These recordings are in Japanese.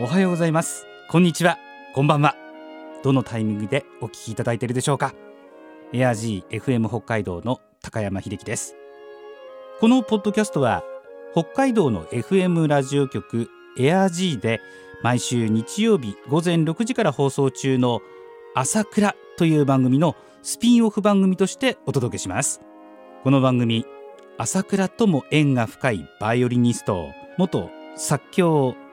おはようございます。こんにちは。こんばんは。どのタイミングでお聞きいただいているでしょうか。エア G FM 北海道の高山秀樹です。このポッドキャストは北海道の FM ラジオ局エア G で毎週日曜日午前6時から放送中の朝倉という番組のスピンオフ番組としてお届けします。この番組朝倉とも縁が深いバイオリニスト元作協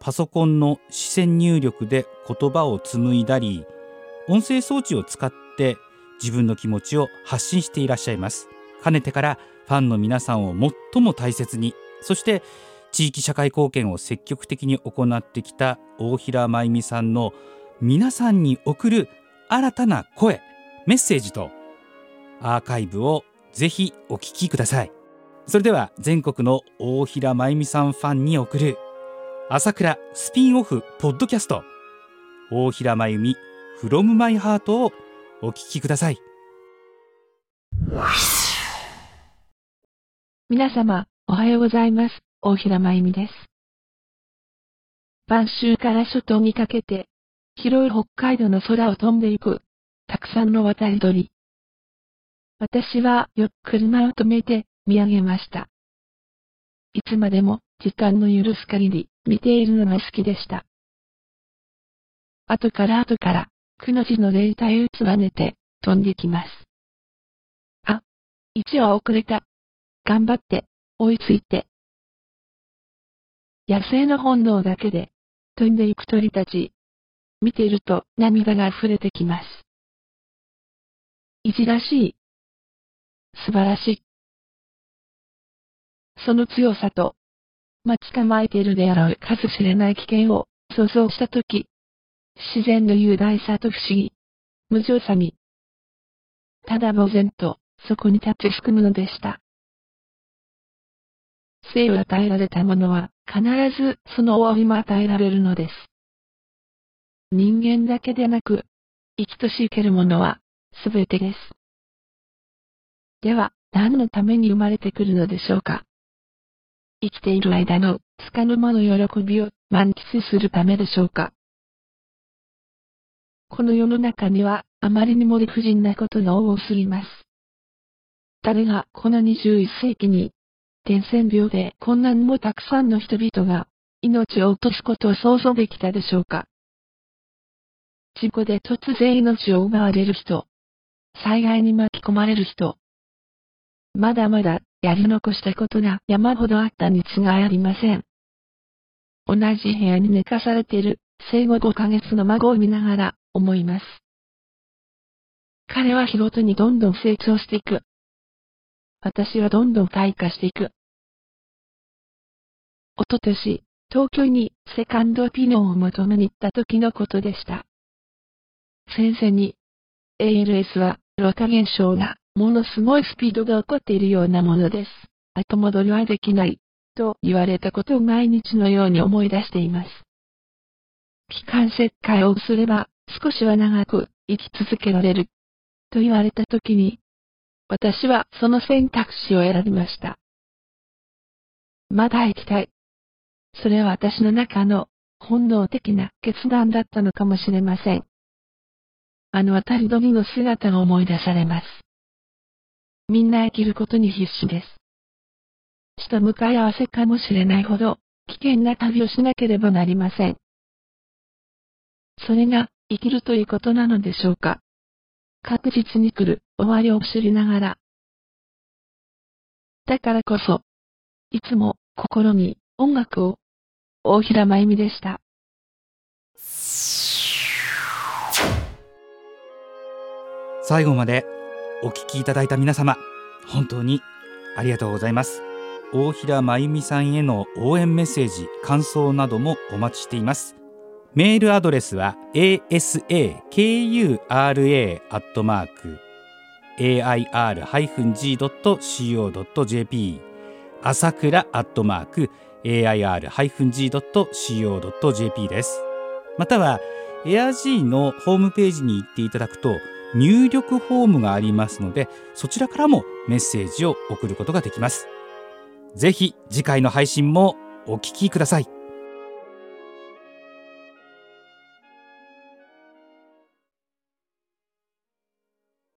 パソコンの視線入力で言葉を紡いだり音声装置を使って自分の気持ちを発信していらっしゃいます。かねてからファンの皆さんを最も大切にそして地域社会貢献を積極的に行ってきた大平真由美さんの皆さんに送る新たな声メッセージとアーカイブをぜひお聞きください。それでは全国の大平真由美さんファンに送る朝倉スピンオフポッドキャスト。大平真由美 from my heart をお聞きください。皆様おはようございます。大平真由美です。晩秋から初冬にかけて広い北海道の空を飛んでいくたくさんの渡り鳥。私はよく車を止めて見上げました。いつまでも時間の許す限り見ているのが好きでした。後から後から、くの字の霊体を連ねて、飛んできます。あ、一応遅れた。頑張って、追いついて。野生の本能だけで、飛んでいく鳥たち。見ていると涙が溢れてきます。いじらしい。素晴らしい。その強さと待ち構えているであろう数知れない危険を想像したとき、自然の雄大さと不思議、無情さに、ただ呆然とそこに立ちすくむのでした。生を与えられた者は必ずその終わりも与えられるのです。人間だけでなく、生きとし生ける者は全てです。では、何のために生まれてくるのでしょうか生きている間のつかの間の喜びを満喫するためでしょうか。この世の中にはあまりにも理不尽なことが多すぎます。誰がこの21世紀に伝染病でこんなにもたくさんの人々が命を落とすことを想像できたでしょうか。事故で突然命を奪われる人、災害に巻き込まれる人、まだまだやり残したことが山ほどあったに違いありません。同じ部屋に寝かされている生後5ヶ月の孫を見ながら思います。彼は日ごとにどんどん成長していく。私はどんどん退化していく。おととし、東京にセカンドオピニオンを求めに行った時のことでした。先生に、ALS は老化現象がものすごいスピードが起こっているようなものです。後戻りはできない。と言われたことを毎日のように思い出しています。気管切開をすれば少しは長く生き続けられる。と言われた時に、私はその選択肢を選びました。まだ生きたい。それは私の中の本能的な決断だったのかもしれません。あの渡り鳥の姿が思い出されます。みんな生きることに必死です。死と向かい合わせかもしれないほど、危険な旅をしなければなりません。それが、生きるということなのでしょうか。確実に来る終わりを知りながら。だからこそ、いつも心に音楽を、大平真由美でした。最後までお聞きいただいた皆様本当にありがとうございます。大平真由美さんへの応援メッセージ感想などもお待ちしています。メールアドレスは asakura アットマーク air-g.co.jp 朝倉アットマーク air-g.co.jp です。または AirG のホームページに行っていただくと入力フォームがありますのでそちらからもメッセージを送ることができます。ぜひ次回の配信もお聞きください。